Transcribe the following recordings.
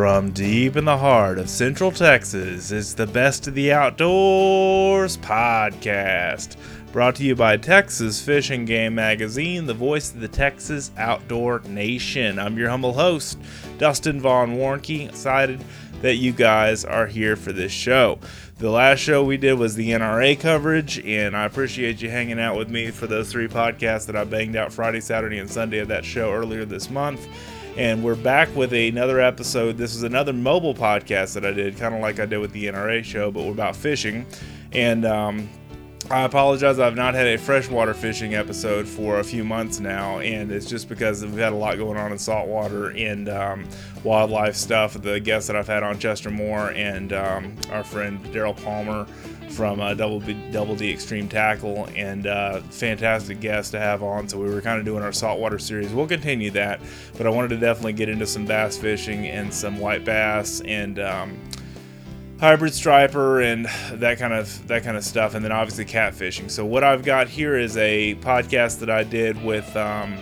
From deep in the heart of Central Texas, it's the Best of the Outdoors podcast. Brought to you by Texas Fish and Game Magazine, the voice of the Texas outdoor nation. I'm your humble host, Dustin Von Warncke. Excited that you guys are here for this show. The last show we did was the NRA coverage, and I appreciate you hanging out with me for those three podcasts that I banged out Friday, Saturday, and Sunday of that show earlier this month. And we're back with another episode. This is another mobile podcast that I did, kind of like I did with the NRA show, but we're about fishing. And um, I apologize. I've not had a freshwater fishing episode for a few months now, and it's just because we've had a lot going on in saltwater and um, wildlife stuff. The guests that I've had on Chester Moore and um, our friend Daryl Palmer from uh, Double, B, Double D Extreme Tackle, and uh, fantastic guests to have on. So we were kind of doing our saltwater series. We'll continue that, but I wanted to definitely get into some bass fishing and some white bass and. Um, hybrid striper and that kind of that kind of stuff and then obviously catfishing so what i've got here is a podcast that i did with um,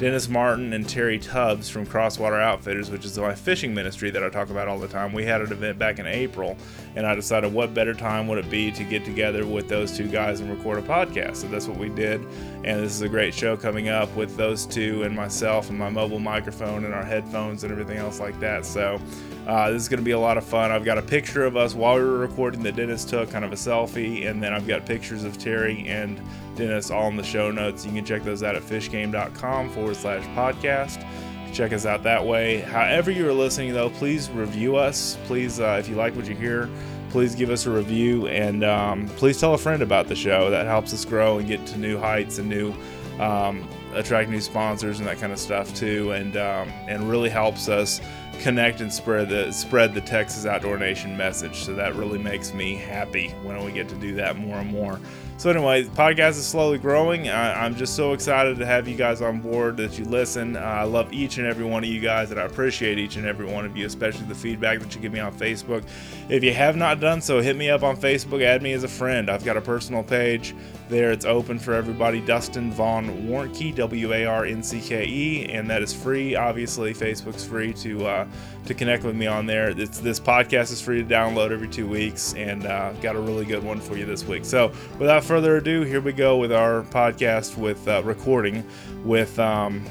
dennis martin and terry tubbs from crosswater outfitters which is my fishing ministry that i talk about all the time. We had an event back in april and i decided what better time would it be to get together with those two guys and record a podcast. So that's what we did and this is a great show coming up with those two and myself and my mobile microphone and our headphones and everything else like that. So uh, this is going to be a lot of fun. I've got a picture of us while we were recording that Dennis took, kind of a selfie, and then I've got pictures of Terry and Dennis all in the show notes. You can check those out at fishgame.com forward slash podcast. Check us out that way. However, you are listening, though, please review us. Please, uh, if you like what you hear, please give us a review and um, please tell a friend about the show. That helps us grow and get to new heights and new. Um, attract new sponsors and that kind of stuff too, and um, and really helps us connect and spread the spread the Texas Outdoor Nation message. So that really makes me happy when we get to do that more and more. So anyway, the podcast is slowly growing. I, am just so excited to have you guys on board that you listen. Uh, I love each and every one of you guys, and I appreciate each and every one of you, especially the feedback that you give me on Facebook. If you have not done so, hit me up on Facebook, add me as a friend. I've got a personal page there. It's open for everybody. Dustin Von Warncke, W A R N C K E, and that is free. Obviously, Facebook's free to uh, to connect with me on there. It's, this podcast is free to download every two weeks, and uh, got a really good one for you this week. So, without further ado, here we go with our podcast with uh, recording with um,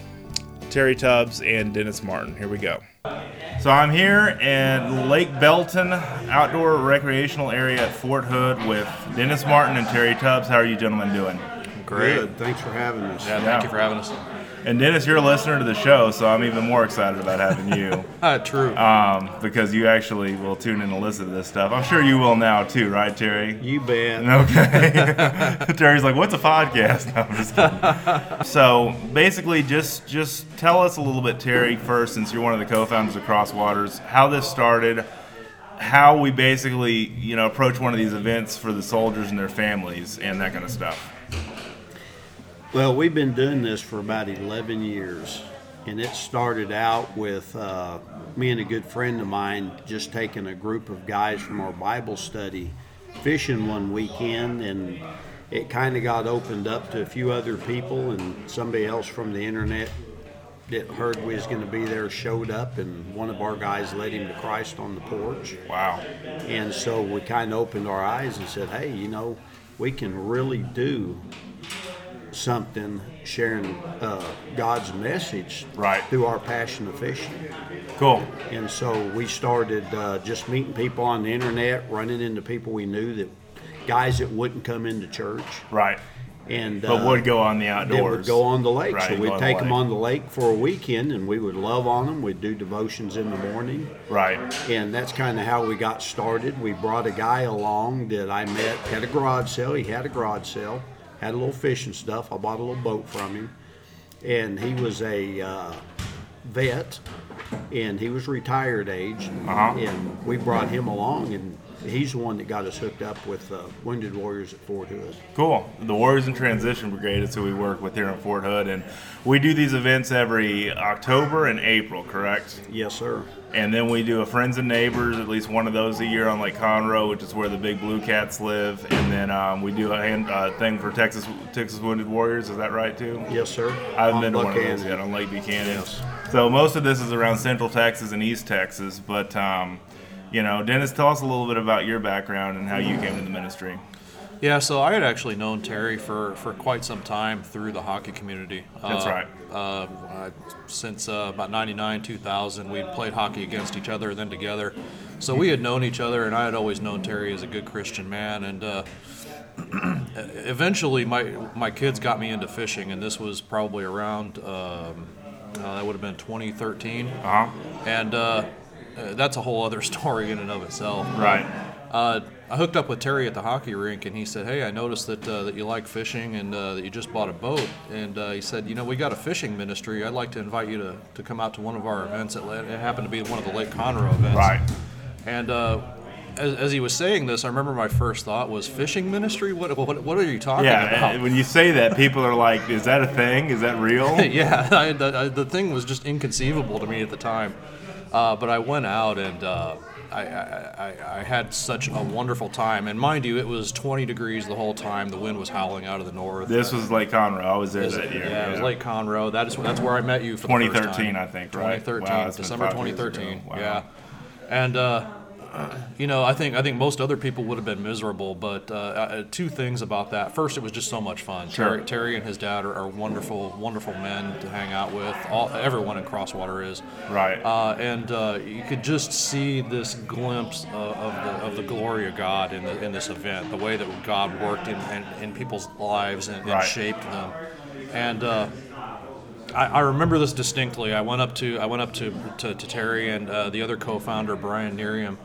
Terry Tubbs and Dennis Martin. Here we go. So I'm here at Lake Belton Outdoor Recreational Area at Fort Hood with Dennis Martin and Terry Tubbs. How are you gentlemen doing? Great. Good. Thanks for having us. Yeah, thank you for having us. And Dennis, you're a listener to the show, so I'm even more excited about having you. Uh, true. Um, because you actually will tune in and listen to this stuff. I'm sure you will now too, right, Terry? You bet. Okay. Terry's like, "What's a podcast?" No, I'm just kidding. so basically, just just tell us a little bit, Terry, first, since you're one of the co-founders of Crosswaters, how this started, how we basically, you know, approach one of these events for the soldiers and their families, and that kind of stuff. Well, we've been doing this for about 11 years, and it started out with uh, me and a good friend of mine just taking a group of guys from our Bible study fishing one weekend, and it kind of got opened up to a few other people, and somebody else from the internet that heard we was going to be there showed up, and one of our guys led him to Christ on the porch. Wow. And so we kind of opened our eyes and said, hey, you know, we can really do something sharing uh, God's message Right. through our passion of fishing. Cool. And so we started uh, just meeting people on the internet, running into people we knew that guys that wouldn't come into church Right. and But uh, would go on the outdoors. would go on the lake. Right, so we'd on the take them on the lake for a weekend, and we would love on them. We'd do devotions in the morning. Right. And that's kind of how we got started. We brought a guy along that I met, had a garage sale. He had a garage sale, had a little fishing stuff. I bought a little boat from him. And he was a uh, vet, and he was retired age. Uh-huh. And we brought him along, and he's the one that got us hooked up with uh, Wounded Warriors at Fort Hood. Cool. The Warriors in Transition Brigade is who we work with here in Fort Hood, and we do these events every October and April, correct? Yes, sir. And then we do a Friends and Neighbors, at least one of those a year on Lake Conroe, which is where the big blue cats live. And then um, we do a hand, uh, thing for Texas Texas Wounded Warriors. Is that right too? Yes, sir. I haven't On been to one of those yet on Lake Buchanan. Yes. So most of this is around Central Texas and East Texas, but um, you know, Dennis, tell us a little bit about your background and how you came to the ministry. Yeah, so I had actually known Terry for, for quite some time through the hockey community. That's Uh, right. Uh, I- since uh, about 99, 2000, we played hockey against each other, and then together. So we had known each other, and I had always known Terry as a good Christian man. And uh, eventually, my, my kids got me into fishing, and this was probably around, um, uh, that would have been 2013. Uh huh. And uh, that's a whole other story in and of itself. Right. Uh, I hooked up with Terry at the hockey rink, and he said, "Hey, I noticed that uh, that you like fishing and uh, that you just bought a boat." And uh, he said, "You know, we got a fishing ministry. I'd like to invite you to, to come out to one of our events. It happened to be one of the Lake Conroe events." Right. And uh, as, as he was saying this, I remember my first thought was fishing ministry. What what, what are you talking Yeah. about? and When you say that, people are like, "Is that a thing? Is that real?" yeah, I, the, I, the thing was just inconceivable to me at the time. Uh, but I went out and uh, I, I, I, I had such a wonderful time. And mind you, it was 20 degrees the whole time. The wind was howling out of the north. This was Lake Conroe. I was there that year. yeah, it was Lake Conroe. That is that's where I met you for the first 2013, time. I think, right? 2013, Wow, December 2013. Wow. Yeah, and uh, you know, I think I think most other people would have been miserable, but uh, uh, two things about that. First, it was just so much fun. Sure. Terry, Terry and his dad are, are wonderful, wonderful men to hang out with. All everyone in Crosswater is. Right. Uh, and uh, you could just see this glimpse of, of, the, of the glory of God in, the, in this event, the way that God worked in, in, in people's lives and, and Right. shaped them. And uh, I, I remember this distinctly. I went up to I went up to to, to Terry and uh, the other co-founder Brian Nerium,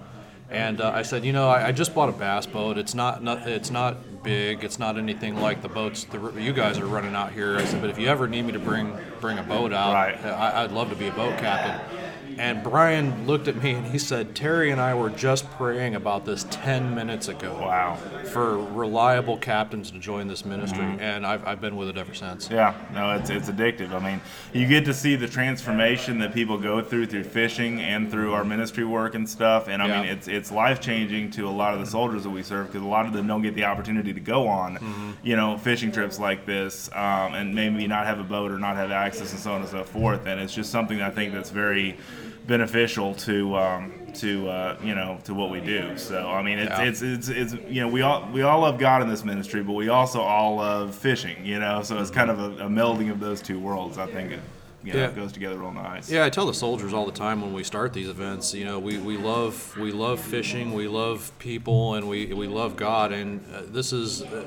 and uh, I said, you know, I, I just bought a bass boat. It's not, not it's not big. It's not anything like the boats the, you guys are running out here. I said, but if you ever need me to bring bring a boat out, Right. I, I'd love to be a boat captain. And Brian looked at me and he said, Terry and I were just praying about this 10 minutes ago Wow. for reliable captains to join this ministry. Mm-hmm. And I've, I've been with it ever since. Yeah, no, it's it's addictive. I mean, you get to see the transformation that people go through through fishing and through our ministry work and stuff. And I Yeah. mean, it's it's life changing to a lot of the soldiers that we serve because a lot of them don't get the opportunity to go on, Mm-hmm. you know, fishing trips like this, um, and maybe not have a boat or not have access and so on and so forth. And it's just something I think that's very beneficial to um, to uh, you know to what we do. So I mean, it's, Yeah. it's it's it's you know we all we all love God in this ministry, but we also all love fishing. You know, so it's kind of a, a melding of those two worlds. I think it you know, Yeah. goes together real nice. Yeah, I tell the soldiers all the time when we start these events, you know, we, we love we love fishing, we love people, and we, we love God, and uh, this is uh,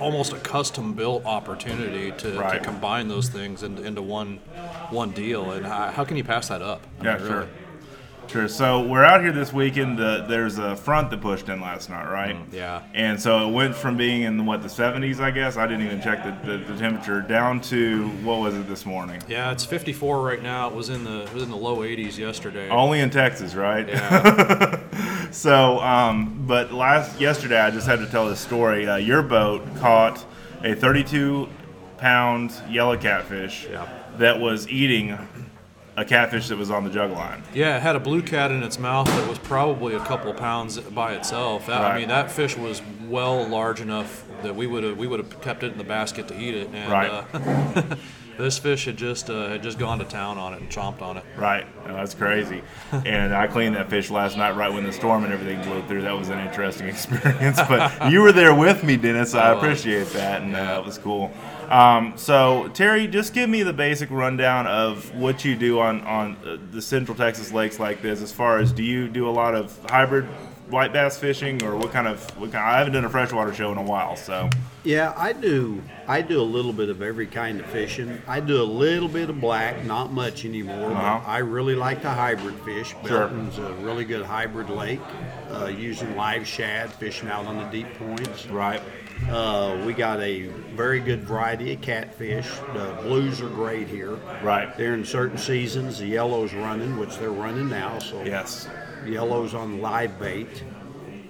almost a custom built opportunity to, Right. to combine those things into, into one one deal. And how, how can you pass that up? I Yeah, mean, sure. really. Sure. So we're out here this weekend. The, there's a front that pushed in last night, right? Mm, yeah. And so it went from being in what the 70s, I guess. I didn't even check the, the, the temperature down to what was it this morning? Yeah, it's 54 right now. It was in the it was in the low 80s yesterday. Only in Texas, right? Yeah. So, um, but last yesterday, I just had to tell this story. Uh, your boat caught a 32 pound yellow catfish Yeah. that was eating a catfish that was on the jug line. Yeah, it had a blue cat in its mouth that was probably a couple pounds by itself. That, Right. I mean, that fish was well large enough that we would have we would have kept it in the basket to eat it. And, Right. Uh, this fish had just uh, had just gone to town on it and chomped on it. Right, No, that's crazy. and I cleaned that fish last night, right when the storm and everything blew through. That was an interesting experience. But you were there with me, Dennis. So I appreciate that, and uh, it was cool. Um, so Terry, just give me the basic rundown of what you do on on uh, the Central Texas lakes like this. As far as do you do a lot of hybrid white bass fishing, or what kind of? What kind, I haven't done a freshwater show in a while, so Yeah, I do. I do a little bit of every kind of fishing. I do a little bit of black, not much anymore. Uh-huh. But I really like to hybrid fish. Sure. Belton's a really good hybrid lake, uh, using live shad, fishing out on the deep points. right, Uh, we got a very good variety of catfish. The blues are great here. right, They're in certain seasons. The yellow's running, which they're running now. So yes, yellows on live bait,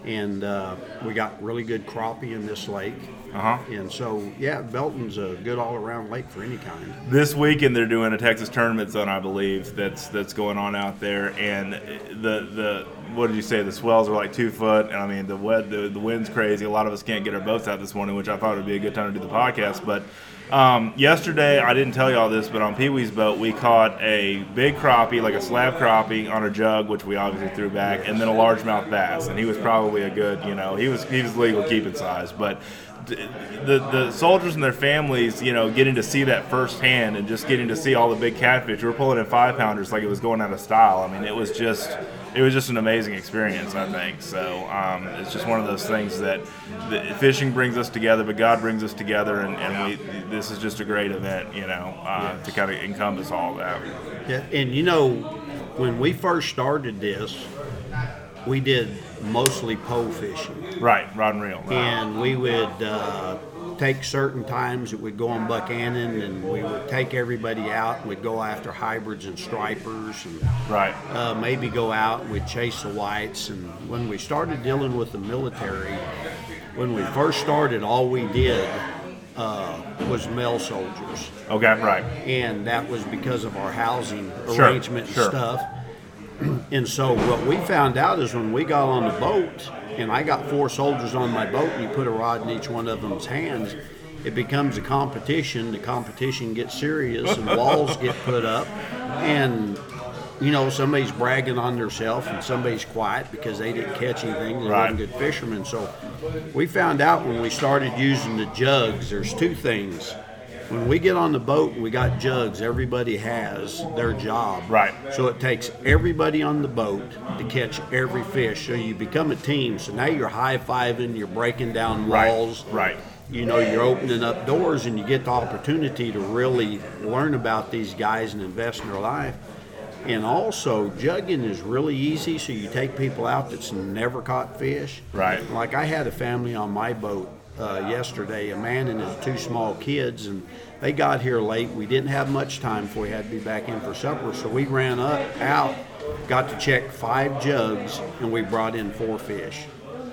and uh, we got really good crappie in this lake. Uh-huh. And so, yeah, Belton's a good all-around lake for any kind. This weekend they're doing a Texas tournament zone, I believe, that's that's going on out there, and the the what did you say? The swells are like two foot, and I mean the wet the, the wind's crazy. A lot of us can't get our boats out this morning, which I thought would be a good time to do the podcast, but. Um, yesterday, I didn't tell you all this, but on Pee Wee's boat, we caught a big crappie, like a slab crappie, on a jug, which we obviously threw back, and then a largemouth bass. And he was probably a good, you know, he was he was legal keeping size, but the the soldiers and their families, you know, getting to see that firsthand and just getting to see all the big catfish. We were pulling in five pounders like it was going out of style. I mean, it was just it was just an amazing experience. I think so. Um, it's just one of those things that the, fishing brings us together, but God brings us together, and, and we this is just a great event, you know, uh, to kind of encompass all that. Yeah, and you know, when we first started this, we did mostly pole fishing. Right, rod and reel. Right. and we would uh, take certain times that we'd go on Buchanan and we would take everybody out and we'd go after hybrids and stripers and right. uh, maybe go out and we'd chase the whites. And when we started dealing with the military, when we first started, all we did uh, was male soldiers. Okay, right. And that was because of our housing Sure, arrangement and sure. stuff. And so what we found out is when we got on the boat, and I got four soldiers on my boat, and you put a rod in each one of them's hands, it becomes a competition. The competition gets serious, and walls get put up, and you know somebody's bragging on themselves, and somebody's quiet because they didn't catch anything. They Right. weren't good fishermen. So we found out when we started using the jugs, there's two things. When we get on the boat we got jugs, everybody has their job. Right. So it takes everybody on the boat to catch every fish. So you become a team. So now you're high fiving, you're breaking down Right, walls. right. You know, you're opening up doors and you get the opportunity to really learn about these guys and invest in their life. And also, jugging is really easy. So you take people out that's never caught fish. Right. Like I had a family on my boat uh, yesterday, a man and his two small kids, and they got here late. We didn't have much time before we had to be back in for supper, so we ran up out, got to check five jugs, and we brought in four fish.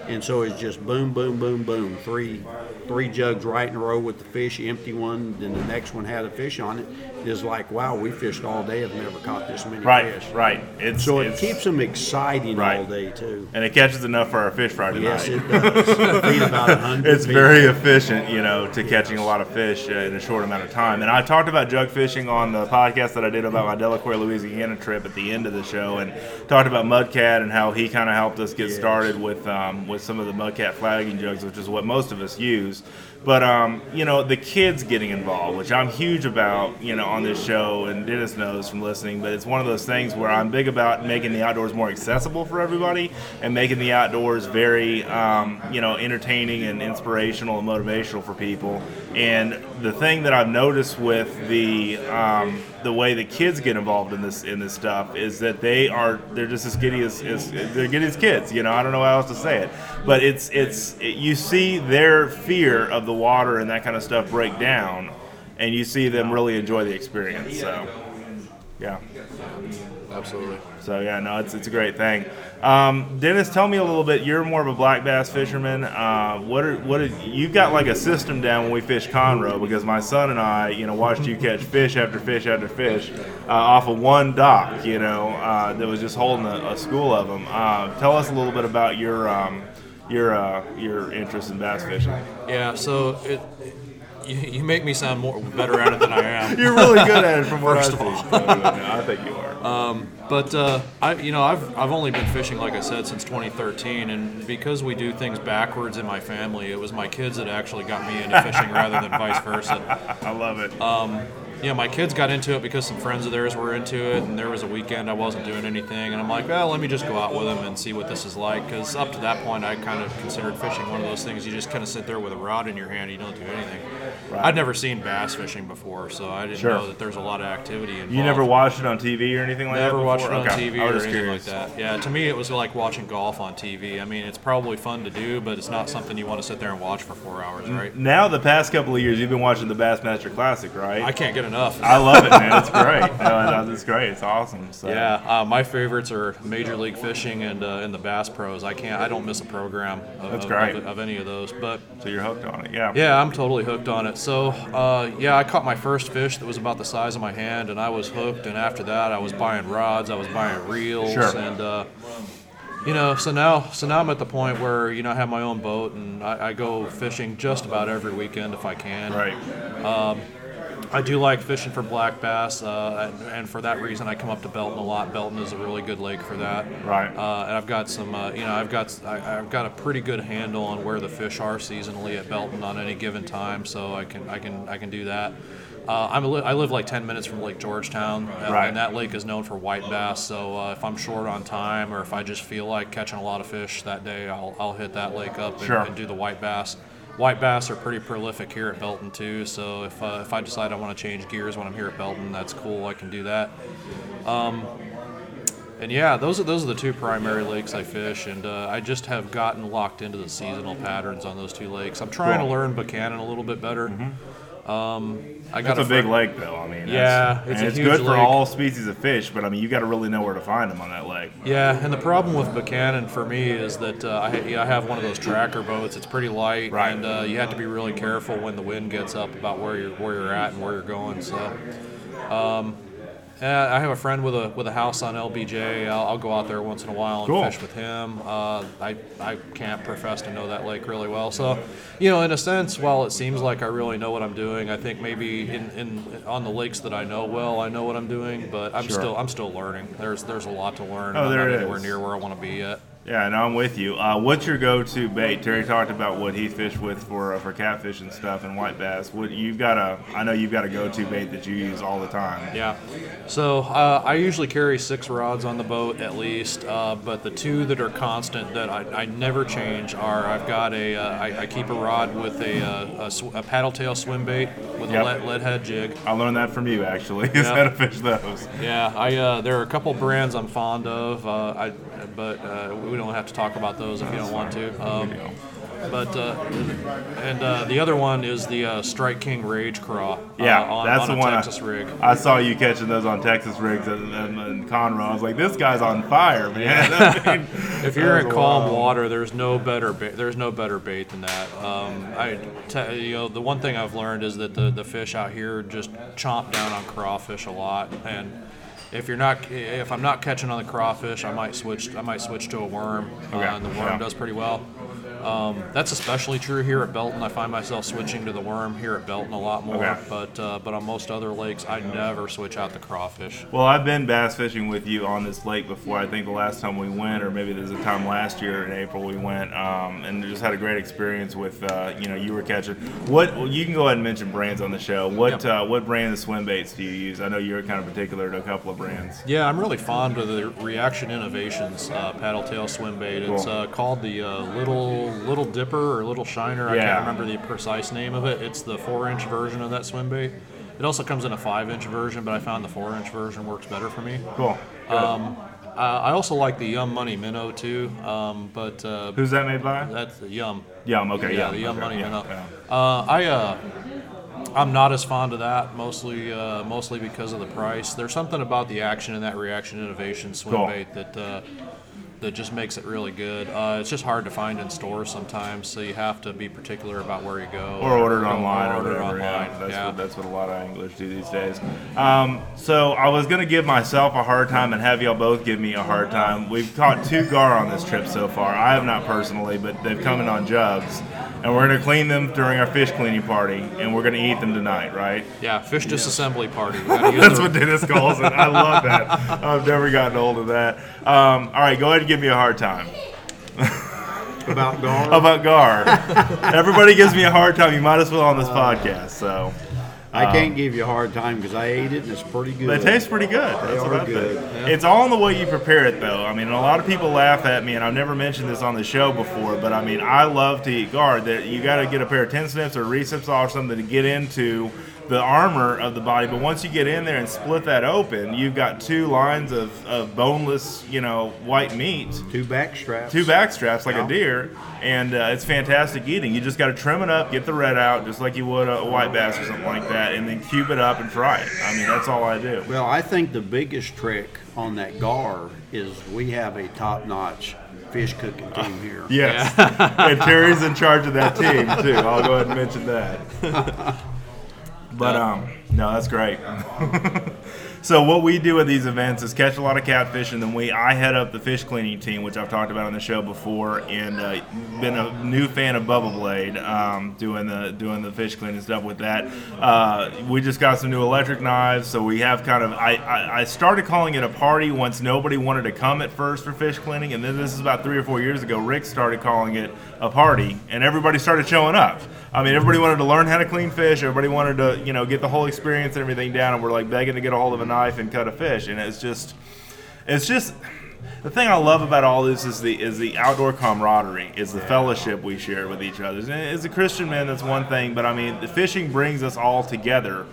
And so it's just boom, boom, boom, boom, three, three jugs right in a row with the fish. Empty one, then the next one had a fish on it. It's like, wow, we fished all day. I've never caught this many Right, fish. right. It's So it it's- keeps them exciting Right. all day too. and it catches enough for our fish fry tonight. Yes, it does. Feed about a hundred. it's very efficient, you know, to catching a lot of fish uh, in a short amount of time. And I talked about jug fishing on the podcast that I did about my Delaware, Louisiana trip at the end of the show, and talked about Mudcat and how he kind of helped us get Yes. started with um, with some of the Mudcat flagging jugs, which is what most of us use. But um, you know, the kids getting involved, which I'm huge about, you know, on this show, and Dennis knows from listening. But it's one of those things where I'm big about making the outdoors more accessible for everybody, and making the outdoors very, um, you know, entertaining and inspirational and motivational for people. And the thing that I've noticed with the um, the way the kids get involved in this in this stuff is that they are they're just as giddy as, as they're giddy as kids. You know, I don't know how else to say it, but it's it's it, you see their fear of the water and that kind of stuff break down, and you see them really enjoy the experience. So, yeah. Absolutely. So yeah, no, it's, it's a great thing. Um, Dennis, tell me a little bit. You're more of a black bass fisherman. Uh, what are what you've got like a system down when we fish Conroe? Because my son and I, you know, watched you catch fish after fish after fish uh, off of one dock. You know, uh, that was just holding a, a school of them. Uh, tell us a little bit about your um, your uh, your interest in bass fishing. Yeah. So it, you, you make me sound more better at it than I am. You're really good at it, from what First I of see. all. No, no, no, I think you are. But uh, I, you know, I've I've only been fishing, like I said, since 2013, and because we do things backwards in my family, it was my kids that actually got me into fishing rather than vice versa. I love it. You know, my kids got into it because some friends of theirs were into it, and there was a weekend I wasn't doing anything, and I'm like, well, let me just go out with them and see what this is like. Because up to that point, I kind of considered fishing one of those things you just kind of sit there with a rod in your hand, you don't do anything. I'd never seen bass fishing before, so I didn't Sure. know that there's a lot of activity involved. you never watched it on TV or anything like that? Never watched it on Okay. TV or anything curious. like that. Yeah, to me it was like watching golf on TV. I mean, it's probably fun to do, but it's not something you want to sit there and watch for four hours, right? Now, the past couple of years, you've been watching the Bassmaster Classic, right? I can't get enough. I love it, man. It's great. No, it's great. It's awesome. So. Yeah, uh, my favorites are Major League Fishing and uh, and the Bass Pros. I can't, I don't miss a program of, That's great. of, of any of those. But So you're hooked on it. Yeah. yeah, I'm totally hooked on it. So uh, yeah, I caught my first fish that was about the size of my hand, and I was hooked. And after that, I was buying rods, I was buying reels, Sure. and uh, you know, so now so now I'm at the point where you know I have my own boat, and I, I go fishing just about every weekend if I can. Right. I do like fishing for black bass, uh, and, and for that reason, I come up to Belton a lot. Belton is a really good lake for that. Right. Uh, and I've got some, uh, you know, I've got I, I've got a pretty good handle on where the fish are seasonally at Belton on any given time, so I can I can I can do that. Uh, I'm a li- I live like 10 minutes from Lake Georgetown, uh, Right. and that lake is known for white bass. So uh, if I'm short on time, or if I just feel like catching a lot of fish that day, I'll, I'll hit that lake up and, Sure. and do the white bass. White bass are pretty prolific here at Belton too. So if uh, if I decide I want to change gears when I'm here at Belton, that's cool. I can do that. Um, and yeah, those are those are the two primary lakes I fish, and uh, I just have gotten locked into the seasonal patterns on those two lakes. I'm trying Cool. to learn Buchanan a little bit better. Um, I got It's a big lake, though. I mean, Yeah, it's and a it's huge good for all species of fish. But I mean, you got to really know where to find them on that lake. Yeah, and the problem with Buchanan for me is that uh, I, I have one of those tracker boats. It's pretty light, Right. and uh, you have to be really careful when the wind gets up about where you're where you're at and where you're going. So, um, yeah, I have a friend with a with a house on LBJ. I'll, I'll go out there once in a while and Cool. fish with him. Uh, I I can't profess to know that lake really well, so you know, in a sense, while it seems like I really know what I'm doing, I think maybe in, in on the lakes that I know well, I know what I'm doing, but I'm Sure. still I'm still learning. There's there's a lot to learn. Oh, I'm there not it anywhere is. near where I want to be yet. Yeah, no, I'm with you. Uh, what's your go-to bait? Terry talked about what he fished with for uh, for catfish and stuff and white bass. What you've got a? I know you've got a go-to bait that you use all the time. Yeah. So uh, I usually carry six rods on the boat at least, uh, but the two that are constant that I, I never change are I've got a uh, I, I keep a rod with a, uh, a, sw- a paddle tail swim bait with Yep. a lead, lead head jig. I learned that from you actually. Is Yeah. how to fish those. Yeah, I uh, there are a couple brands I'm fond of, uh, I, but uh, we don't have to talk about those if you don't want to. Um, but uh, and uh, the other one is the uh, Strike King Rage Craw. Yeah, uh, on, that's on the a one. Texas I, rig. I saw you catching those on Texas rigs and, and, and Conroe. I was like, this guy's on fire, man. I mean, If you're in calm wild. water, there's no better bait. There's no better bait than that. Um, I, te- you know, the one thing I've learned is that the, the fish out here just chomp down on crawfish a lot, and if you're not, if I'm not catching on the crawfish, I might switch. I might switch to a worm, uh, and the worm yeah. does pretty well. Um, that's especially true here at Belton. I find myself switching to the worm here at Belton a lot more, Okay. but uh, but on most other lakes, I never switch out the crawfish. Well, I've been bass fishing with you on this lake before. I think the last time we went, or maybe there's a time last year in April we went, um, and just had a great experience with. Uh, you know, you were catching. What well, you can go ahead and mention brands on the show. What Yep. uh, what brand of swim baits do you use? I know you're kind of particular to a couple of brands. Yeah, I'm really fond of the Reaction Innovations uh, paddle tail swim bait. It's Cool. uh, called the uh, Little Little Dipper or Little Shiner. I can't remember the precise name of it. It's the four inch version of that swim bait. It also comes in a five inch version, but I found the four inch version works better for me. Cool. Um, I also like the Yum Money Minnow too, um, but uh, Who's that made by? that's the Yum. Yum. Okay. Yeah, Yum. the Yum okay, Money yeah, Minnow. yeah. Uh, I uh, I'm not as fond of that, mostly uh, mostly because of the price. There's something about the action in that reaction innovation swim Cool. bait that uh, that just makes it really good. Uh, it's just hard to find in stores sometimes, so you have to be particular about where you go. or order it online or order it whatever. online. Yeah, that's yeah. what that's what a lot of anglers do these days. Um, so I was gonna give myself a hard time and have y'all both give me a hard time. We've caught two gar on this trip so far. I have not personally, but they've come in on jugs, and we're gonna clean them during our fish cleaning party, and we're gonna eat them tonight, right? yeah, fish disassembly party. We gotta use That's what Dennis calls it. I love that. I've never gotten old of that. Um, all right, go ahead give me a hard time. About gar. About gar? Everybody gives me a hard time. You might as well on this uh, podcast. So. I um, can't give you a hard time because I ate it and it's pretty good. It tastes pretty good. That's what are I good. think. It's all in the way you prepare it, though. I mean, a lot of people laugh at me, and I've never mentioned this on the show before, but I mean, I love to eat guard. That you got to get a pair of tin snips or recips or something to get into the armor of the body. But once you get in there and split that open, you've got two lines of, of boneless, you know, white meat Two back straps. two back straps like Yeah. a deer, and uh, it's fantastic eating. You just got to trim it up, get the red out, just like you would a, white bass or something like that. that, and then cube it up and fry it. I mean, that's all I do. Well, I think the biggest trick on that gar is we have a top-notch fish cooking team here. Yes, and Terry's in charge of that team too. I'll go ahead and mention that. But um, no, that's great. so what we do at these events is catch a lot of catfish, and then we I head up the fish cleaning team, which I've talked about on the show before, and uh, been a new fan of Bubba Blade, um, doing the doing the fish cleaning stuff with that. Uh, we just got some new electric knives, so we have kind of I, I I started calling it a party once nobody wanted to come at first for fish cleaning, and then this is about three or four years ago. Rick started calling it a party, and everybody started showing up. I mean, everybody wanted to learn how to clean fish. Everybody wanted to, you know, get the whole experience and everything down. And we're like begging to get a hold of a knife and cut a fish. And it's just, it's just the thing I love about all this is the is the outdoor camaraderie, is the fellowship we share with each other. And as a Christian man, that's one thing. But I mean, the fishing brings us all together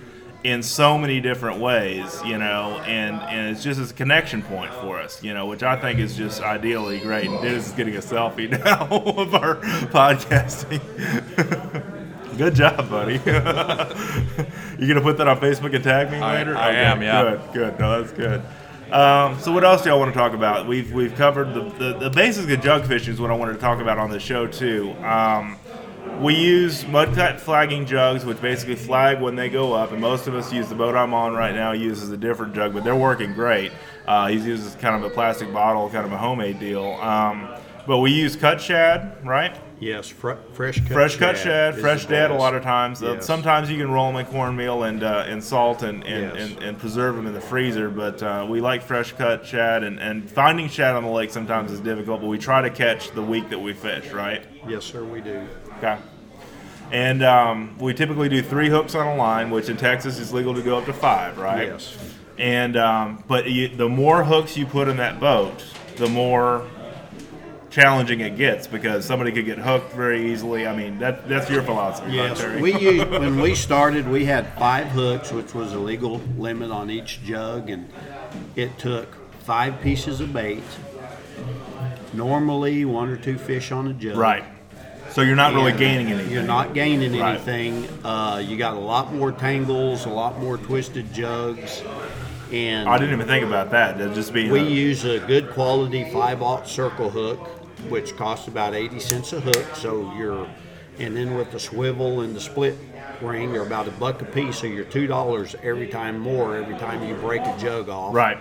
in so many different ways, you know, and, and it's just a connection point for us, you know, which I think is just ideally great. And Dennis is getting a selfie now of our podcasting. Good job, buddy. you gonna put that on Facebook and tag me I- later? I Okay, am, yeah. Good, good. No, that's good. Um, so what else do y'all want to talk about? We've we've covered the, the, the basics of jug fishing is what I wanted to talk about on the show too. Um, we use Mudcat flagging jugs, which basically flag when they go up, and most of us use the boat I'm on right now uses a different jug, but they're working great. Uh, he uses kind of a plastic bottle, kind of a homemade deal. Um, but we use cut shad, right? Yes, fr- fresh cut fresh cut shad, is fresh dead. A lot of times, uh, sometimes you can roll them in cornmeal and uh, and salt and and, Yes. and, and preserve them in the freezer. But uh, we like fresh cut shad, and, and finding shad on the lake sometimes is difficult. But we try to catch the week that we fish, right? Yes, sir, we do. Okay. And um, we typically do three hooks on a line, which in Texas is legal to go up to five, right? Yes. And um, but you, the more hooks you put in that boat, the more challenging it gets because somebody could get hooked very easily. I mean, that that's your philosophy, Yes, Terry? we used, when we started, we had five hooks, which was a legal limit on each jug, and it took five pieces of bait. Normally, one or two fish on a jug. right. So you're not really gaining anything. You're not gaining Right. anything. Uh, you got a lot more tangles, a lot more twisted jugs, and I didn't even think about that. That just being we a- use a good quality five aught circle hook, which costs about eighty cents a hook. So you're, and then with the swivel and the split ring, they're about a buck a piece. So you're two dollars every time more every time you break a jug off. right.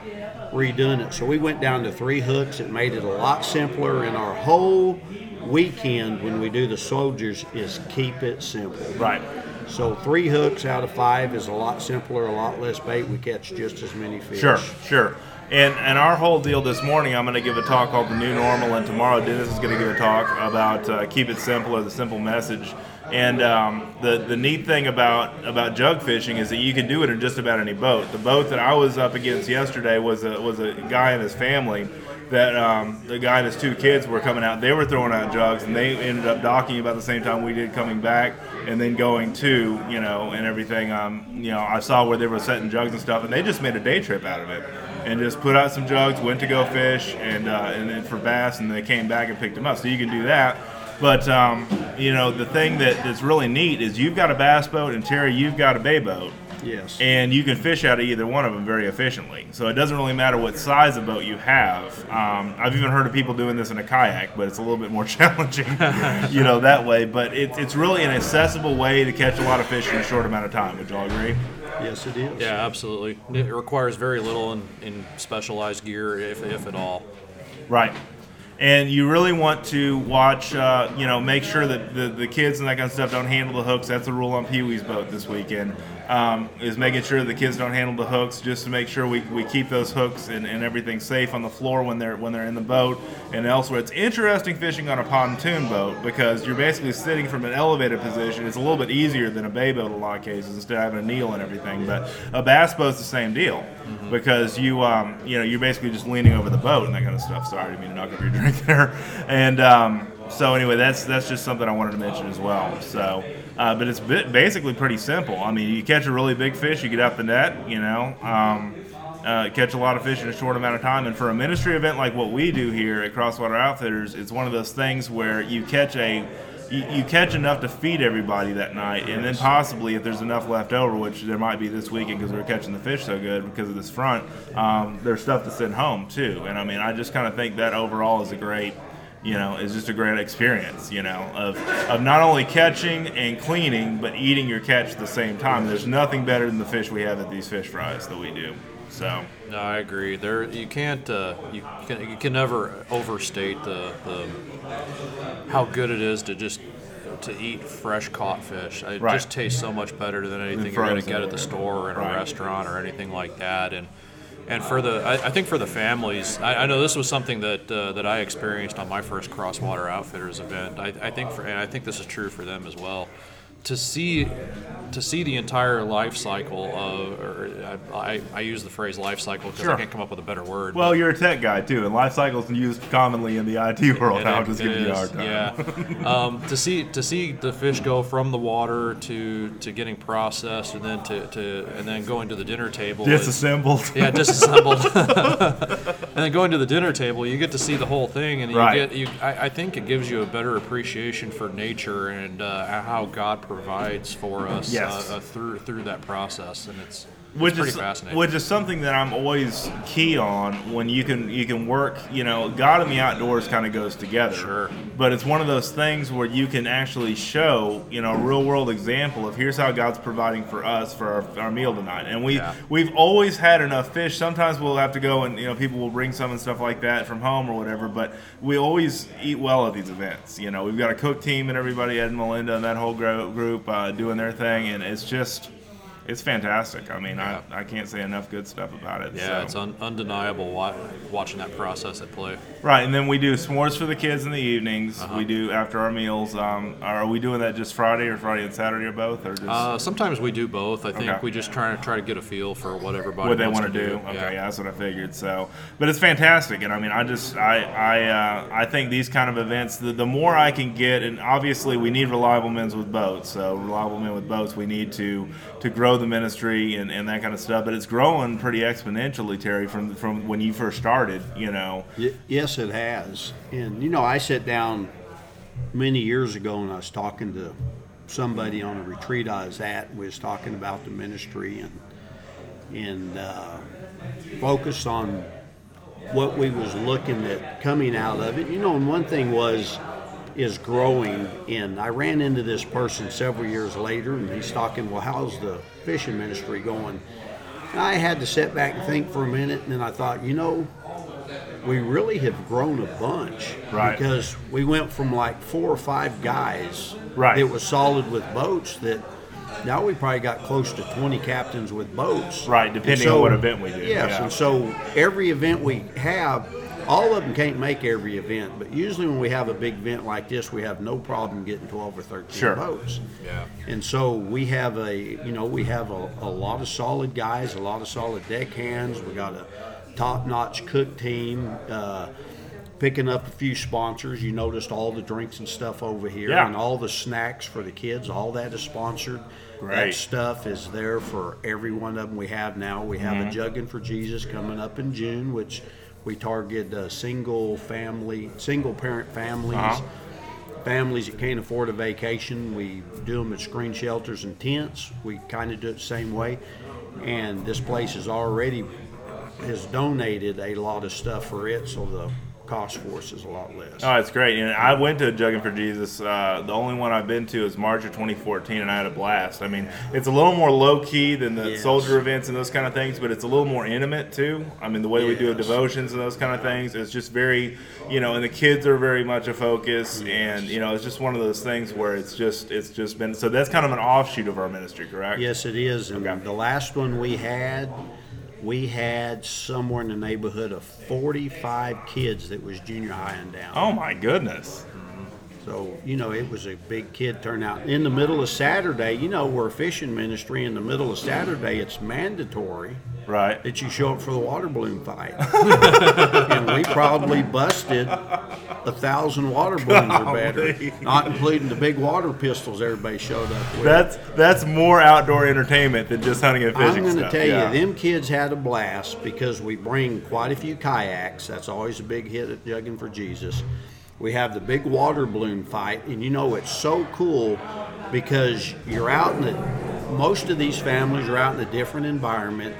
Redoing it. So we went down to three hooks. It made it a lot simpler. And our whole weekend when we do the soldiers is keep it simple. Right. So three hooks out of five is a lot simpler, a lot less bait. We catch just as many fish. Sure, sure. And and our whole deal this morning, I'm going to give a talk called the new normal, and tomorrow Dennis is going to give a talk about uh, keep it simple or the simple message. And um, the the neat thing about about jug fishing is that you can do it in just about any boat. The boat that I was up against yesterday was a was a guy and his family. That um, the guy and his two kids were coming out. They were throwing out jugs, and they ended up docking about the same time we did coming back, and then going to you know and everything. Um, you know, I saw where they were setting jugs and stuff, and they just made a day trip out of it and just put out some jugs, went to go fish, and uh, and then for bass, and they came back and picked them up. So you can do that. But um, you know, the thing that, that's really neat is you've got a bass boat, and Terry, you've got a bay boat, Yes. and you can fish out of either one of them very efficiently. So it doesn't really matter what size of boat you have. Um, I've even heard of people doing this in a kayak, but it's a little bit more challenging, you know, that way. But it, it's really an accessible way to catch a lot of fish in a short amount of time. Would y'all agree? Yes, it is. Yeah, absolutely. It requires very little in, in specialized gear, if, if at all. Right. And you really want to watch, uh, you know, make sure that the, the kids and that kind of stuff don't handle the hooks. That's the rule on Pee Wee's boat this weekend. Um, is making sure the kids don't handle the hooks, just to make sure we, we keep those hooks and, and everything safe on the floor when they're when they're in the boat and elsewhere. It's interesting fishing on a pontoon boat because you're basically sitting from an elevated position. It's a little bit easier than a bay boat in a lot of cases instead of having a kneel and everything. But a bass boat's the same deal because you um, you know you're basically just leaning over the boat and that kind of stuff. Sorry, I didn't mean to knock over your drink there. And um, so anyway, that's that's just something I wanted to mention as well. So, uh, but it's basically pretty simple. I mean, you catch a really big fish, you get out the net, you know. Um, uh, catch a lot of fish in a short amount of time, and for a ministry event like what we do here at Crosswater Outfitters, it's one of those things where you catch a you, you catch enough to feed everybody that night, and then possibly if there's enough left over, which there might be this weekend because we're catching the fish so good because of this front, um, there's stuff to send home too. And I mean, I just kind of think that overall is a great you know, is just a great experience, you know, of, of not only catching and cleaning, but eating your catch at the same time. There's nothing better than the fish we have at these fish fries that we do. So. No, I agree. There, you can't, uh, you can, you can never overstate the, the how good it is to just to eat fresh caught fish. It Right. just tastes so much better than anything you're going to get at the store or in right. a restaurant or anything like that. And and for the, I, I think for the families, I, I know this was something that uh, that I experienced on my first Crosswater Outfitters event. I, I think for, and I think this is true for them as well. To see, to see the entire life cycle of, or I, I, I use the phrase life cycle because Sure. I can't come up with a better word. Well, you're a tech guy too, and life cycles are used commonly in the IT world. It- I'm just it giving you a hard time. Yeah. um, to see to see the fish go from the water to, to getting processed and then to, to and then going to the dinner table. is- Disassembled. yeah, disassembled. and then going to the dinner table, you get to see the whole thing, and you Right. get you. I, I think it gives you a better appreciation for nature and uh, how God provides for us Yes. uh, uh, through through that process, and it's which is which is something that I'm always key on when you can you can work you know God and the outdoors kind of goes together. Sure. but it's one of those things where you can actually show you know a real world example of here's how God's providing for us for our, our meal tonight. And we Yeah. we've always had enough fish. Sometimes we'll have to go and you know people will bring some and stuff like that from home or whatever but we always eat well at these events. You know we've got a cook team and everybody Ed and Melinda and that whole group uh, doing their thing and it's just it's fantastic. I mean, Yeah. I, I can't say enough good stuff about it. yeah, so. it's un- undeniable wa- watching that process at play. right. And then we do s'mores for the kids in the evenings. Uh-huh. We do after our meals. Um, are we doing that just Friday or Friday and Saturday or both, or just Uh, sometimes we do both. I think Okay. we just try to try to get a feel for what everybody what they wants want to do? Okay, Yeah. yeah. that's what I figured. So, but it's fantastic, and I mean, I just I I uh, I think these kind of events, the, the more I can get, and obviously we need reliable men with boats. So reliable men with boats, we need to to grow the ministry and, and that kind of stuff. But it's growing pretty exponentially, Terry, from from when you first started. You know. Yes, it has. And you know, I sat down many years ago and I was talking to somebody on a retreat I was at. and We was talking about the ministry and and uh, focused on what we was looking at coming out of it. You know, and one thing was is growing. And I ran into this person several years later, and he's talking, well, how's the fishing ministry going? And I had to sit back and think for a minute, and then I thought, you know, we really have grown a bunch Right. because we went from like four or five guys Right. that was solid with boats that now we probably got close to 20 captains with boats Right, depending on what event we do, yes yeah. and so every event we have all of them can't make every event but usually when we have a big event like this we have no problem getting 12 or 13 Sure. boats Yeah. and so we have a, you know, we have a, a lot of solid guys, a lot of solid deck hands. We got a top-notch cook team. Uh, picking up a few sponsors. You noticed all the drinks and stuff over here, Yeah. and all the snacks for the kids. All that is sponsored. That Great. stuff is there for every one of them we have now. We have a Juggin for Jesus coming up in June, which we target uh, single family, single parent families Uh-huh. families that can't afford a vacation, we do them at screen shelters and tents. We kind of do it the same way. And this place has already has donated a lot of stuff for it, so the cost for us is a lot less. Oh, it's great. And I went to Jugging for Jesus. Uh, the only one I've been to is March of 2014, and I had a blast. I mean, it's a little more low key than the Yes. soldier events and those kind of things, but it's a little more intimate too. I mean, the way we do Yes. devotions and those kind of things is just very, you know, and the kids are very much a focus, and you know, it's just one of those things where it's just it's just been so that's kind of an offshoot of our ministry, correct? Yes, it is. And Okay. the last one we had, we had somewhere in the neighborhood of 45 kids that was junior high and down. Oh my goodness. So, you know, it was a big kid turnout. In the middle of Saturday, you know, we're a fishing ministry. In the middle of Saturday, it's mandatory Right. that you show up for the water balloon fight. and we probably busted a thousand water balloons or better, not including the big water pistols everybody showed up with. That's that's more outdoor entertainment than just hunting and fishing. I'm going to tell yeah. you, them kids had a blast because we bring quite a few kayaks. That's always a big hit at Jugging for Jesus. We have the big water balloon fight, and you know it's so cool because you're out in the. Most of these families are out in a different environment,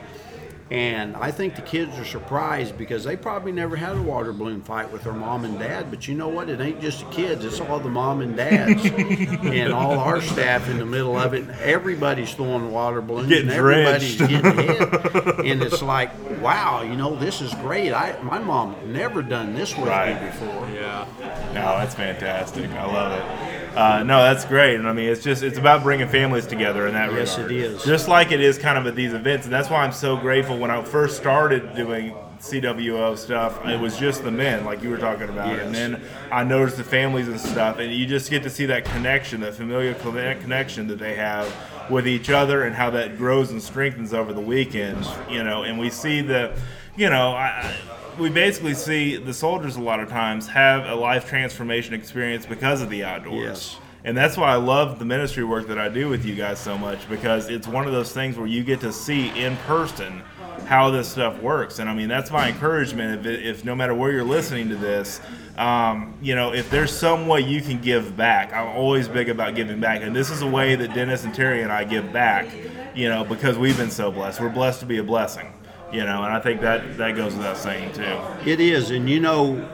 and I think the kids are surprised because they probably never had a water balloon fight with their mom and dad. But you know what? It ain't just the kids; it's all the mom and dads, and all our staff in the middle of it. Everybody's throwing water balloons, Getting and everybody's drenched. getting hit. and it's like, wow, you know, this is great. I my mom never done this with Right. me before. Yeah. No, that's fantastic. I love it. Uh, no, that's great. And I mean, it's just it's about bringing families together in that Yes, regard. it is. Just like it is kind of at these events, and that's why I'm so grateful. When I first started doing CWO stuff, it was just the men, like you were talking about, and then I noticed the families and stuff, and you just get to see that connection, that familial connection that they have with each other, and how that grows and strengthens over the weekends. You know, and we see the, you know, I. We basically see the soldiers a lot of times have a life transformation experience because of the outdoors. Yes. And that's why I love the ministry work that I do with you guys so much because it's one of those things where you get to see in person how this stuff works. And I mean, that's my encouragement. If, if no matter where you're listening to this, um, you know, if there's some way you can give back, I'm always big about giving back. And this is a way that Dennis and Terry and I give back, you know, because we've been so blessed. We're blessed to be a blessing, you know, and I think that, that goes without saying too. It is, and you know,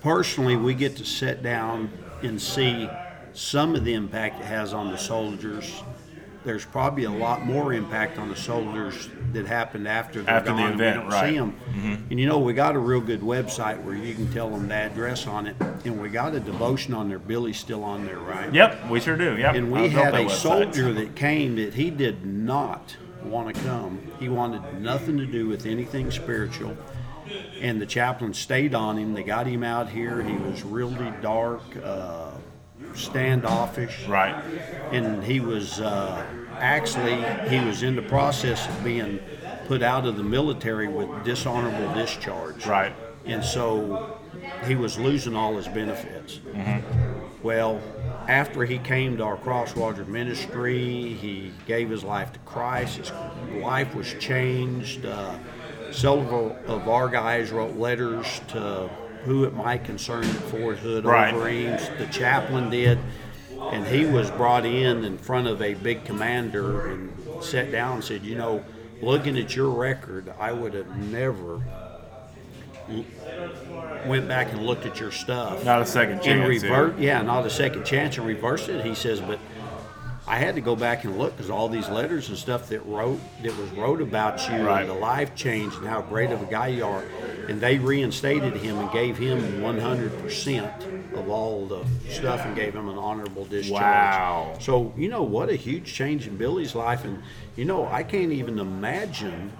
personally, we get to sit down and see some of the impact it has on the soldiers. There's probably a lot more impact on the soldiers that happened after After the event, we don't right. see them. Mm-hmm. And you know, we got a real good website where you can tell them the address on it, and we got a devotion on there. Billy's still on there, right? Yep, we sure do. Yep. And we had a website. soldier that came that he did not want to come. He wanted nothing to do with anything spiritual. And the chaplain stayed on him. They got him out here. He was really dark, uh, standoffish. Right. And he was uh, actually, he was in the process of being put out of the military with dishonorable discharge. Right. And so he was losing all his benefits. Well, after he came to our Cross Water ministry, he gave his life to Christ. His life was changed. Uh, several of our guys wrote letters to who it might concern at Fort Hood Right. The chaplain did. And he was brought in in front of a big commander and sat down and said, You know, looking at your record, I would have never went back and looked at your stuff Not a second and chance. here. revert. Yeah, not a second chance and reversed it. He says, but I had to go back and look because all these letters and stuff that wrote that was wrote about you Right. and the life change and how great of a guy you are, and they reinstated him and gave him 100 percent of all the stuff and gave him an honorable discharge. Wow. So you know what a huge change in Billy's life, and you know I can't even imagine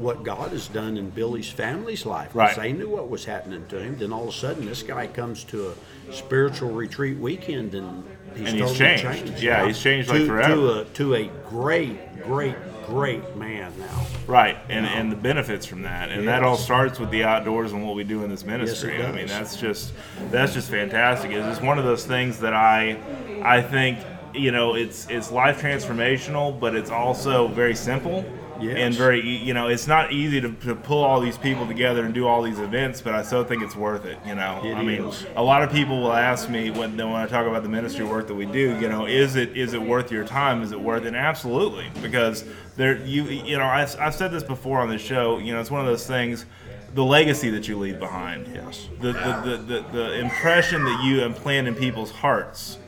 what God has done in Billy's family's life. Right. They knew what was happening to him. Then all of a sudden, this guy comes to a spiritual retreat weekend, and he's And he's totally changed. Yeah, he's changed like to, forever. To a, to a great, great, great man now. Right, and and the benefits from that, and that all starts with the outdoors and what we do in this ministry. it I mean, that's just that's just fantastic. It's just one of those things that I I think you know it's it's life transformational, but it's also very simple. Yes. And very, you know, it's not easy to, to pull all these people together and do all these events, but I still think it's worth it. You know, It I mean, is. a lot of people will ask me when when I talk about the ministry work that we do, you know, is it is it worth your time? Is it worth it? Absolutely, because there you you know I've, I've said this before on the show. You know, it's one of those things. The legacy that you leave behind, Yes. the the, the, the, the impression that you implant in people's hearts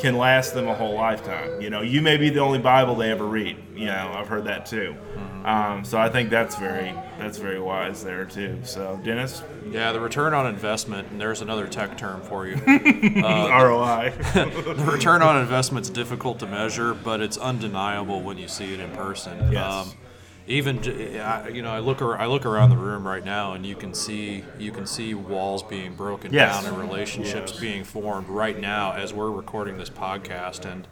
can last them a whole lifetime. You know, you may be the only Bible they ever read. You know, I've heard that too. Um, so I think that's very that's very wise there too. So Dennis, Yeah, the return on investment, and there's another tech term for you. ROI. the return on investment's difficult to measure, but it's undeniable when you see it in person. Um, Yes. Even you know, I look I look around the room right now, and you can see you can see walls being broken Yes. down and relationships Yes. being formed right now as we're recording this podcast. And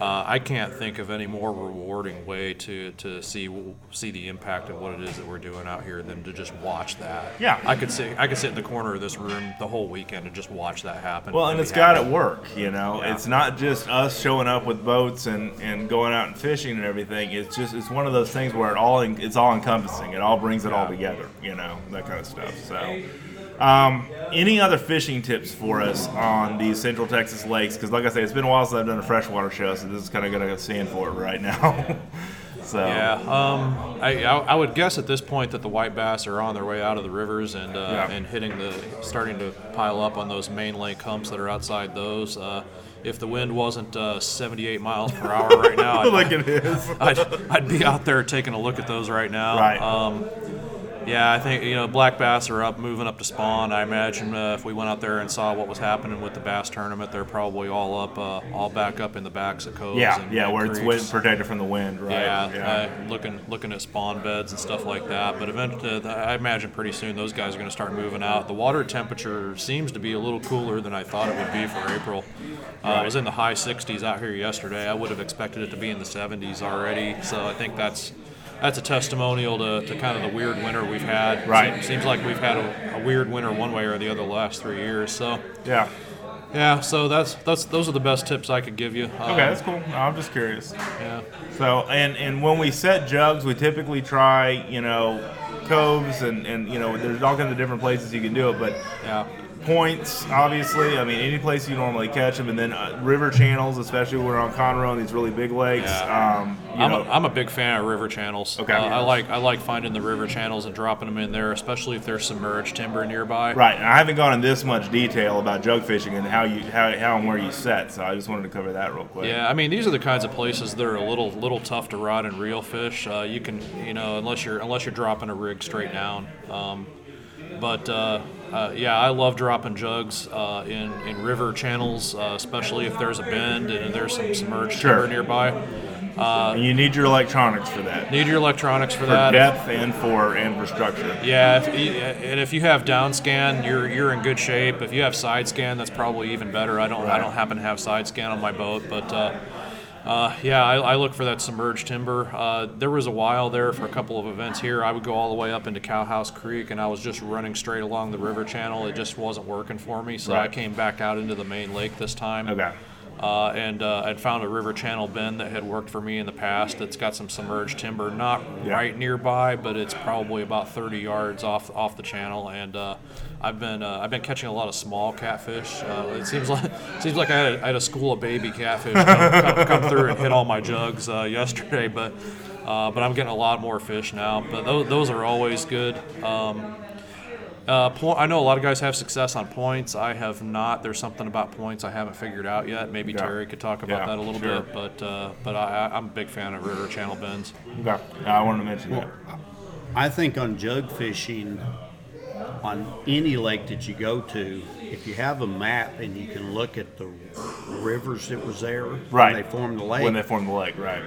uh, I can't think of any more rewarding way to, to see see the impact of what it is that we're doing out here than to just watch that. Yeah. I could sit I could sit in the corner of this room the whole weekend and just watch that happen. Well, and be it's got happy. to work, you know. Yeah. It's not just us showing up with boats and, and going out and fishing and everything. It's just it's one of those things where it all en- it's all encompassing. It all brings it all together, you know, that kind of stuff. So, Um, any other fishing tips for us on these Central Texas lakes? Because, like I say, it's been a while since I've done a freshwater show, so this is kind of going to stand for it right now. so Yeah, um, I, I I would guess at this point that the white bass are on their way out of the rivers and uh, Yeah. and hitting the starting to pile up on those main lake humps that are outside those. Uh, if the wind wasn't uh, 78 miles per hour right now, I'd, look at his. I'd, I'd be out there taking a look at those right now. Right. Um, yeah, I think you know black bass are up, moving up to spawn. I imagine uh, if we went out there and saw what was happening with the bass tournament, they're probably all up, uh, all back up in the backs of coves. Yeah, and, yeah, where it's creeks. wind protected from the wind, right? Yeah, Uh, looking looking at spawn beds and stuff like that. But eventually, I imagine pretty soon those guys are going to start moving out. The water temperature seems to be a little cooler than I thought it would be for April. Uh, It was in the high 60s out here yesterday. I would have expected it to be in the 70s already. So I think that's that's a testimonial to, to kind of the weird winter we've had. Right. Seems, seems like we've had a, a weird winter one way or the other the last three years. So yeah. yeah, so that's that's those are the best tips I could give you. Um, Okay, that's cool. I'm just curious. Yeah. So, and and when we set jugs, we typically try, you know, coves and and you know, there's all kinds of different places you can do it, but Yeah. Points, obviously. I mean, any place you normally catch them, and then uh, river channels, especially when we're on Conroe and these really big lakes. Yeah. Um, you I'm a, I'm a big fan of river channels. Okay. Uh, I like I like finding the river channels and dropping them in there, especially if there's submerged timber nearby. right. And I haven't gone in this much detail about jug fishing and how you how, how and where you set, so I just wanted to cover that real quick. Yeah, I mean these are the kinds of places that are a little little tough to rod and reel fish. Uh, you can you know unless you're unless you're dropping a rig straight down. Um, but uh, uh, yeah, I love dropping jugs uh, in in river channels, uh, especially if there's a bend and there's some submerged Sure. timber nearby. And you need your electronics for that, Need your electronics for, that. for that. depth and for and for structure. Yeah, if, you- and if you have down scan, you're you're in good shape. If you have side scan, that's probably even better. I don't I don't happen to have side scan on my boat, but uh, yeah, I, I look for that submerged timber. Uh, there was a while there for a couple of events here. I would go all the way up into Cowhouse Creek, and I was just running straight along the river channel. It just wasn't working for me, so I came back out into the main lake this time Okay. Uh, and uh, I'd found a river channel bend that had worked for me in the past. That's got some submerged timber, not Yeah. right nearby, but it's probably about 30 yards off off the channel. And uh, I've been uh, I've been catching a lot of small catfish. Uh, it seems like seems like I had a, I had a school of baby catfish come, come, come through and hit all my jugs uh, yesterday, but. Uh, but I'm getting a lot more fish now. But those, those are always good. Um, uh, point, I know a lot of guys have success on points. I have not. There's something about points I haven't figured out yet. Maybe Yeah. Terry could talk about Yeah, that a little sure. bit. But uh, but I, I- I'm a big fan of river channel bends. Okay. I wanted to mention that. I think on jug fishing, on any lake that you go to, if you have a map and you can look at the rivers that was there Right. when they formed the lake, When they form the lake, right.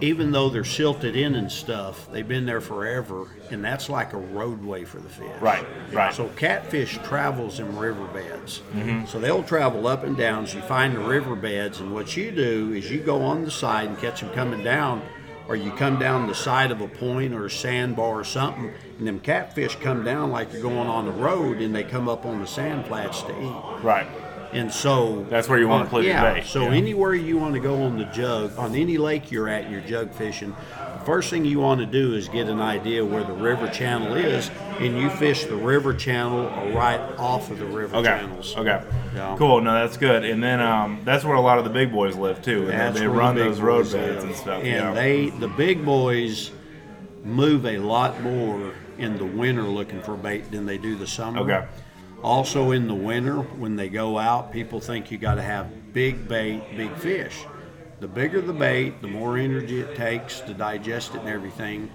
Even though they're silted in and stuff, they've been there forever, and that's like a roadway for the fish. Right, right. So catfish travels in riverbeds. Mm-hmm. So they'll travel up and down. So you find the riverbeds, and what you do is you go on the side and catch them coming down, or you come down the side of a point or a sandbar or something, and them catfish come down like you're going on the road, and they come up on the sand flats to eat. Right. And so That's where you wanna put your yeah, bait, So yeah. anywhere you want to go on the jug, on any lake you're at, you're jug fishing. The first thing you want to do is get an idea where the river channel is, and you fish the river channel or right off of the river Okay. channels. Okay. Yeah. Cool. No, that's good. And then um, that's where a lot of the big boys live too. And That's they the run big those road boys beds and stuff. And yeah. they, the big boys, move a lot more in the winter looking for bait than they do the summer. Okay. Also in the winter, when they go out, people think you got to have big bait, big fish. The bigger the bait, the more energy it takes to digest it and everything.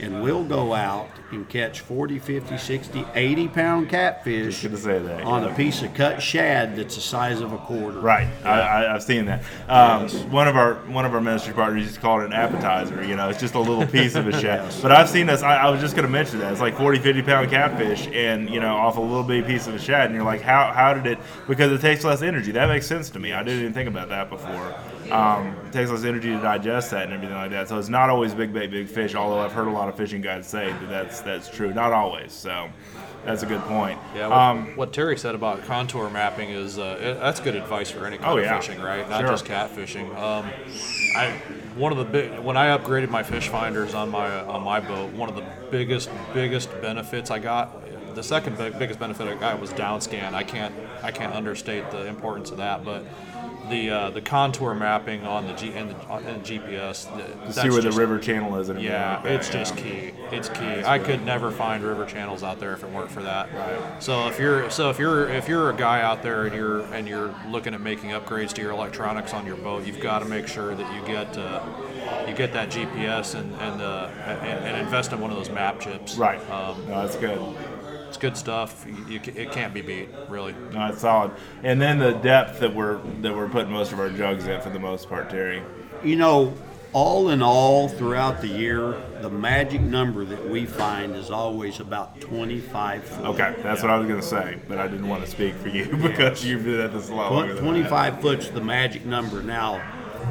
And we'll go out and catch 40, 50, 60, 80 pound catfish Good to say that, on yeah. a piece of cut shad that's the size of a quarter. Right, I, I, I've seen that. Um, One of our one of our ministry partners used to call it an appetizer. You know, it's just a little piece of a shad. But I've seen this. I, I was just going to mention that it's like 40, 50 pound catfish, and you know, off a little bitty piece of a shad, and you're like, how how did it? Because it takes less energy. That makes sense to me. I didn't even think about that before. Um, it takes less energy to digest that and everything like that. So it's not always big bait, big fish. Although I've heard a lot of fishing guys say that that's that's true. Not always. So that's a good point. Yeah, what, Um, what Terry said about contour mapping is uh, it, that's good advice for any kind Oh, of yeah. fishing, right? Not Sure. just catfishing. Um, I one of the big when I upgraded my fish finders on my on my boat, one of the biggest biggest benefits I got the second big, biggest benefit I got was downscan. I can't I can't understate the importance of that, but the uh, the contour mapping on the G and the, on the GPS. To see where the river channel is. And yeah, like that, it's yeah. just key. It's key. I could never find river channels out there if it weren't for that. Right. So if you're so if you're if you're a guy out there and you're and you're looking at making upgrades to your electronics on your boat, you've got to make sure that you get uh, you get that GPS and and, uh, and and invest in one of those map chips. Right. Um, no, that's good. It's good stuff. You, you, it can't be beat, really. No, it's solid. And then the depth that we're that we're putting most of our jugs in for the most part, Terry. You know, all in all, throughout the year, the magic number that we find is always about 25 foot. Okay, that's what I was gonna say, but I didn't want to speak for you because you've been at this a lot longer Twen- than I 25 foot's the magic number. Now,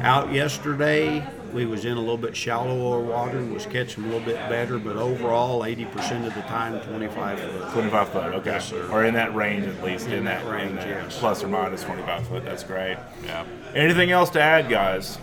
out yesterday, we was in a little bit shallower water, and was catching a little bit better, but overall, 80% of the time, 25 foot. 25 foot, okay. Yes, sir. Or in that range at least. In, In that, that range, in that yes. Plus or minus 25 foot. That's great. Yeah. Anything else to add, guys?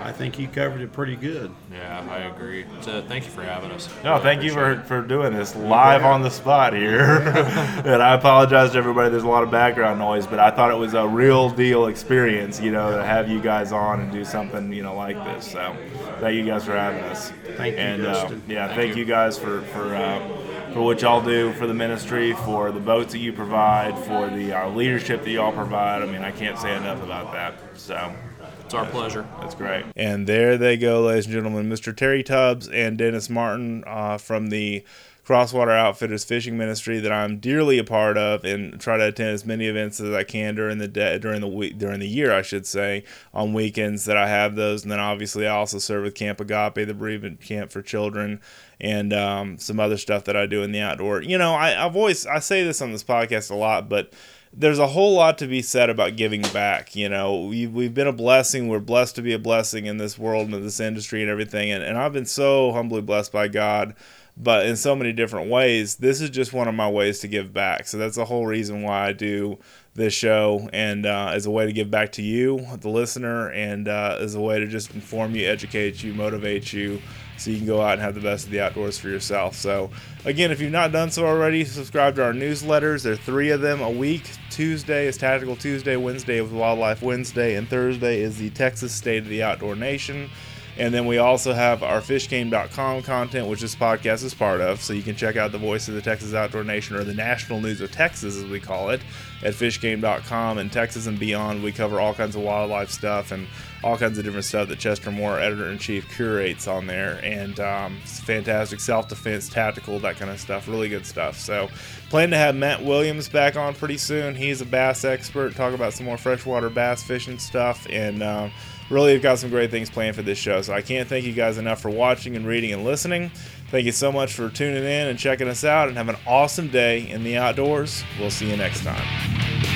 I think you covered it pretty good. Yeah, I agree. So thank you for having us. No, thank you for, for doing this live on the spot here. and I apologize to everybody. There's a lot of background noise, but I thought it was a real deal experience, you know, to have you guys on and do something, you know, like this. So thank you guys for having us. Thank you, and, uh, yeah, thank, Thank you. you. guys for for uh, for what y'all do for the ministry, for the boats that you provide, for the uh, leadership that y'all provide. I mean, I can't say enough about that. So. It's our pleasure. That's great. And there they go, ladies and gentlemen. Mr. Terry Tubbs and Dennis Martin uh, from the Cross Water Outfitters Fishing Ministry that I'm dearly a part of, and try to attend as many events as I can during the day, during the week, during the year, I should say, on weekends that I have those. And then obviously I also serve with Camp Agape, the bereavement camp for children, and um, some other stuff that I do in the outdoor. You know, I, I've always I say this on this podcast a lot, but there's a whole lot to be said about giving back. You know, we, we've been a blessing. We're blessed to be a blessing in this world and in this industry and everything. And, and I've been so humbly blessed by God, but in so many different ways. This is just one of my ways to give back. So that's the whole reason why I do this show and uh, as a way to give back to you, the listener, and uh, as a way to just inform you, educate you, motivate you so you can go out and have the best of the outdoors for yourself. So, again, if you've not done so already, subscribe to our newsletters. There are three of them a week. Tuesday is Tactical Tuesday, Wednesday is Wildlife Wednesday, and Thursday is the Texas State of the Outdoor Nation. And then we also have our fishgame.com content, which this podcast is part of. So you can check out the voice of the Texas Outdoor Nation or the national news of Texas, as we call it, at fishgame.com. And Texas and beyond, we cover all kinds of wildlife stuff and all kinds of different stuff that Chester Moore, editor in chief, curates on there. And um, it's fantastic self defense, tactical, that kind of stuff. Really good stuff. So, plan to have Matt Williams back on pretty soon. He's a bass expert, talk about some more freshwater bass fishing stuff. And, um, really we've got some great things planned for this show. So I can't thank you guys enough for watching and reading and listening. Thank you so much for tuning in and checking us out and have an awesome day in the outdoors. We'll see you next time.